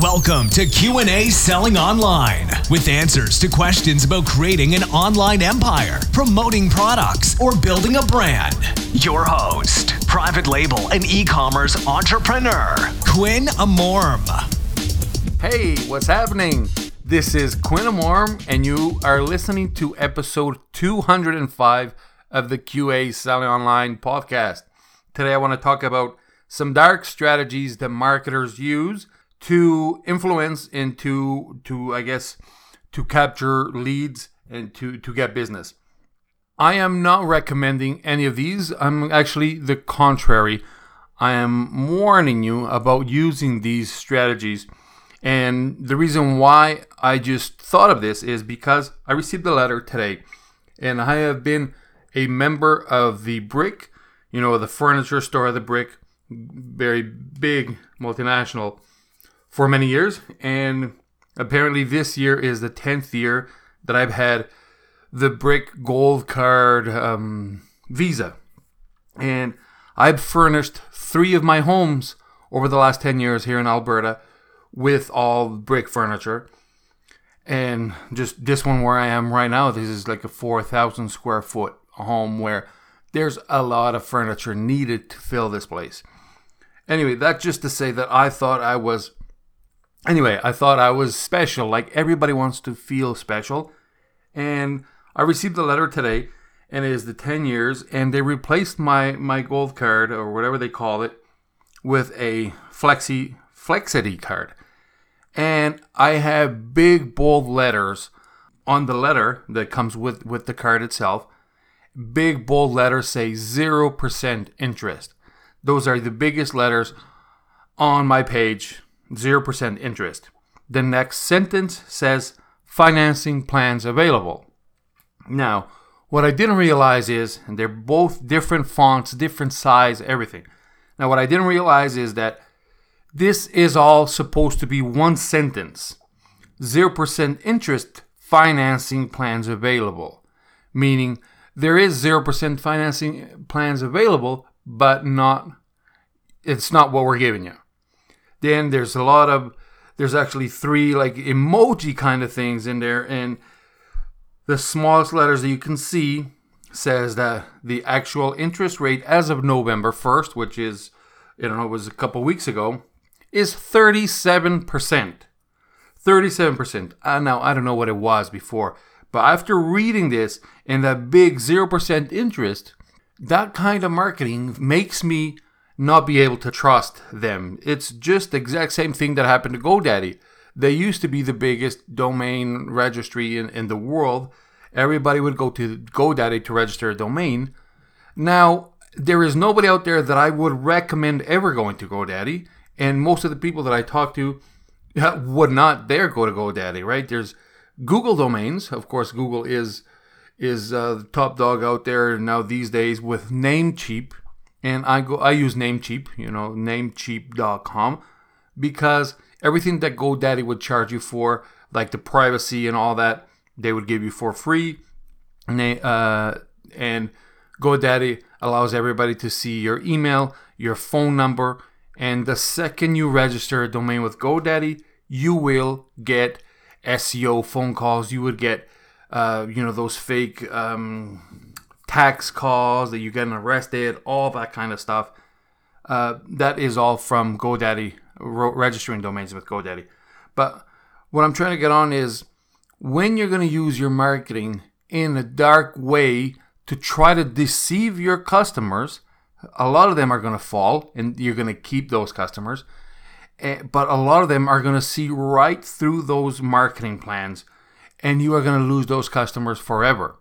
Welcome to Q&A Selling Online with answers to questions about creating an online empire, promoting products, or building a brand. Your host, private label and e-commerce entrepreneur, Quinn Amorim. Hey, what's happening? This is Quinn Amorim, and you are listening to episode 205 of the QA Selling Online podcast. Today, I want to talk about some dark strategies that marketers use to influence and to, to I guess, to capture leads and to, to get business. I am not recommending any of these. I'm actually the contrary. I am warning you about using these strategies and the reason why I just thought of this is because I received a letter today, and I have been a member of the Brick, you know, the furniture store, the Brick, very big multinational, for many years. And apparently, this year is the 10th year that I've had the Brick Gold Card um, Visa. And I've furnished three of my homes over the last 10 years here in Alberta with all brick furniture. And just this one where I am right now, this is like a 4,000 square foot home where there's a lot of furniture needed to fill this place. Anyway, that's just to say that I thought I was. Anyway, I thought I was special. Like everybody wants to feel special. And I received a letter today, and it is the 10 years, and they replaced my, my gold card, or whatever they call it, with a Flexi Flexiti card. And I have big bold letters on the letter that comes with, with the card itself. Big bold letters say 0% interest. Those are the biggest letters on my page 0% interest. The next sentence says financing plans available. Now, what I didn't realize is, and they're both different fonts, different size, everything. Now, what I didn't realize is that this is all supposed to be one sentence 0% interest financing plans available. Meaning there is 0% financing plans available, but not it's not what we're giving you. Then there's a lot of there's actually three like emoji kind of things in there and the smallest letters that you can see says that the actual interest rate as of November 1st, which is I don't know, it was a couple weeks ago, is 37%. 37%. Uh, now, I don't know what it was before, but after reading this and that big 0% interest, that kind of marketing makes me not be able to trust them. It's just the exact same thing that happened to GoDaddy. They used to be the biggest domain registry in, in the world. Everybody would go to GoDaddy to register a domain. Now, there is nobody out there that I would recommend ever going to GoDaddy and most of the people that I talk to would not dare go to GoDaddy, right? There's Google domains. Of course, Google is is uh, the top dog out there now these days with Namecheap, and I go I use Namecheap, you know, Namecheap.com, because everything that GoDaddy would charge you for, like the privacy and all that, they would give you for free, and they uh, and GoDaddy allows everybody to see your email, your phone number, and the second you register a domain with GoDaddy, you will get SEO phone calls. You would get, uh, you know, those fake um, tax calls that you're getting arrested, all that kind of stuff. Uh, that is all from GoDaddy, registering domains with GoDaddy. But what I'm trying to get on is when you're going to use your marketing in a dark way to try to deceive your customers a lot of them are going to fall and you're going to keep those customers eh, but a lot of them are going to see right through those marketing plans and you are going to lose those customers forever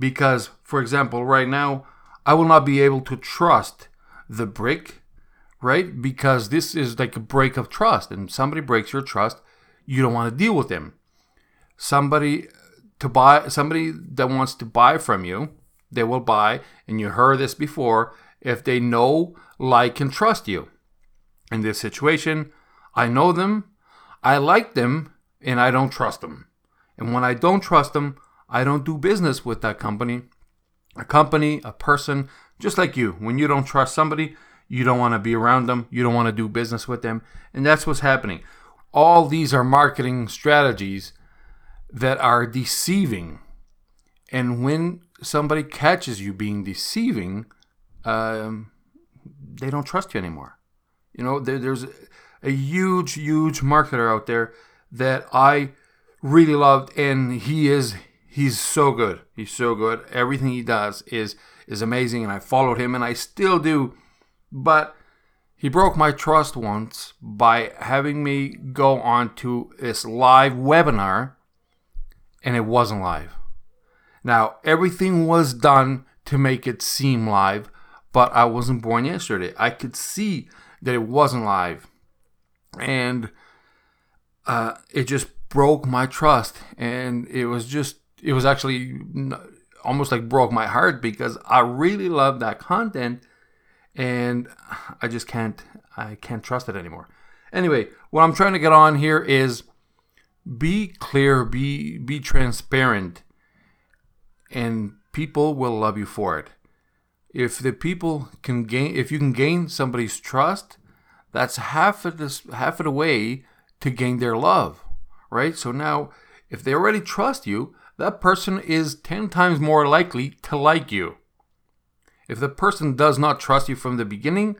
because for example right now i will not be able to trust the brick right because this is like a break of trust and somebody breaks your trust you don't want to deal with them somebody to buy somebody that wants to buy from you they will buy and you heard this before if they know, like, and trust you. In this situation, I know them, I like them, and I don't trust them. And when I don't trust them, I don't do business with that company. A company, a person, just like you. When you don't trust somebody, you don't want to be around them, you don't want to do business with them. And that's what's happening. all these are marketing strategies that are deceiving. And when somebody catches you being deceiving, um, they don't trust you anymore. You know, there, there's a huge, huge marketer out there that I really loved, and he is he's so good. He's so good. Everything he does is is amazing, and I followed him, and I still do. But he broke my trust once by having me go on to this live webinar, and it wasn't live. Now everything was done to make it seem live, but I wasn't born yesterday. I could see that it wasn't live, and uh, it just broke my trust, and it was just it was actually almost like broke my heart because I really love that content, and I just can't I can't trust it anymore. Anyway, what I'm trying to get on here is be clear, be be transparent, and people will love you for it. If the people can gain, if you can gain somebody's trust, that's half of this half of the way to gain their love, right? So now, if they already trust you, that person is 10 times more likely to like you. If the person does not trust you from the beginning,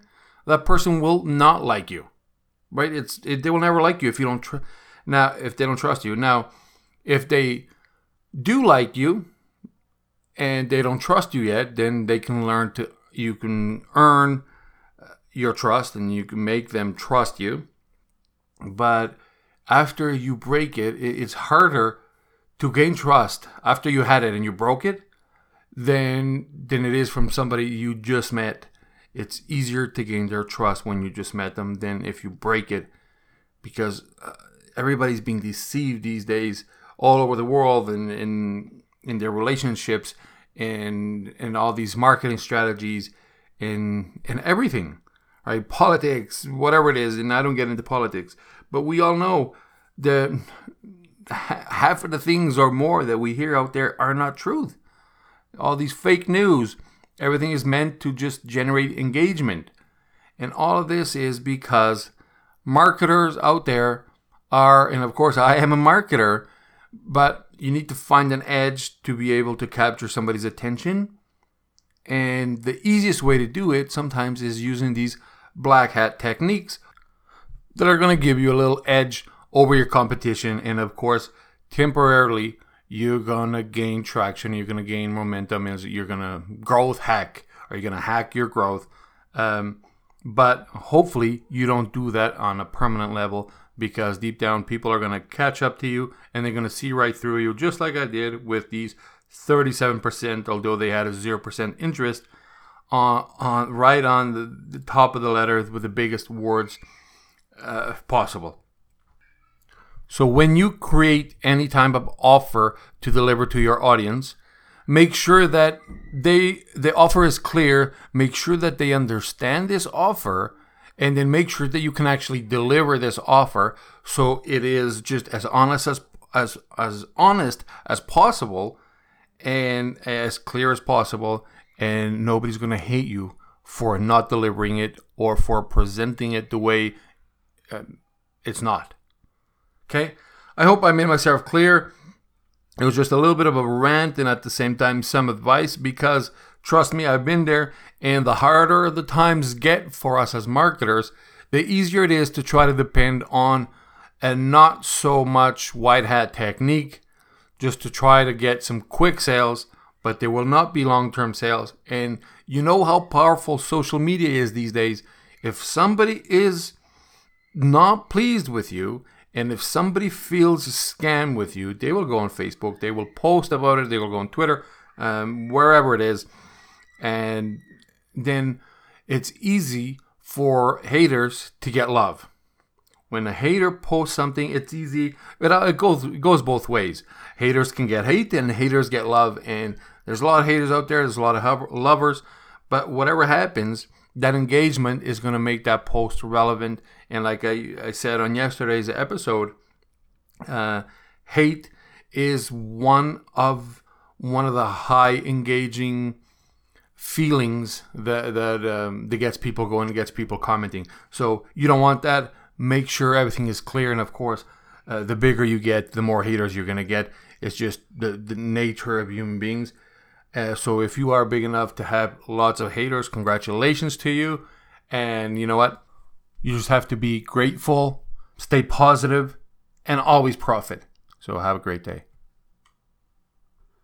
that person will not like you. Right? It's it, they will never like you if you don't tr- now if they don't trust you. Now, if they do like you and they don't trust you yet, then they can learn to you can earn uh, your trust and you can make them trust you. But after you break it, it's harder to gain trust after you had it and you broke it than than it is from somebody you just met. It's easier to gain their trust when you just met them than if you break it because uh, everybody's being deceived these days all over the world and in in their relationships and and all these marketing strategies and and everything right politics whatever it is and I don't get into politics but we all know that half of the things or more that we hear out there are not truth. All these fake news, everything is meant to just generate engagement. And all of this is because marketers out there are, and of course, I am a marketer, but you need to find an edge to be able to capture somebody's attention. And the easiest way to do it sometimes is using these black hat techniques that are going to give you a little edge over your competition. And of course, temporarily, you're going to gain traction. You're going to gain momentum as you're going to growth hack or you're going to hack your growth. Um, but hopefully, you don't do that on a permanent level because deep down, people are going to catch up to you and they're going to see right through you, just like I did with these 37%, although they had a 0% interest on, on right on the, the top of the letter with the biggest words uh, possible. So when you create any type of offer to deliver to your audience, make sure that they the offer is clear, make sure that they understand this offer and then make sure that you can actually deliver this offer so it is just as honest as as as honest as possible and as clear as possible and nobody's going to hate you for not delivering it or for presenting it the way uh, it's not Okay? I hope I made myself clear. It was just a little bit of a rant and at the same time some advice because trust me, I've been there. And the harder the times get for us as marketers, the easier it is to try to depend on a not so much white hat technique just to try to get some quick sales, but there will not be long term sales. And you know how powerful social media is these days. If somebody is not pleased with you and if somebody feels a scam with you, they will go on Facebook, they will post about it, they will go on Twitter, um, wherever it is. And then it's easy for haters to get love. When a hater posts something, it's easy. It, uh, it goes it goes both ways. Haters can get hate, and haters get love. And there's a lot of haters out there. There's a lot of lovers. But whatever happens, that engagement is going to make that post relevant. And like I, I said on yesterday's episode, uh, hate is one of one of the high engaging feelings that that um, that gets people going, gets people commenting. So you don't want that. make sure everything is clear. And of course, uh, the bigger you get, the more haters you're gonna get. It's just the the nature of human beings. Uh, so if you are big enough to have lots of haters, congratulations to you. And you know what? You just have to be grateful, stay positive, and always profit. So have a great day.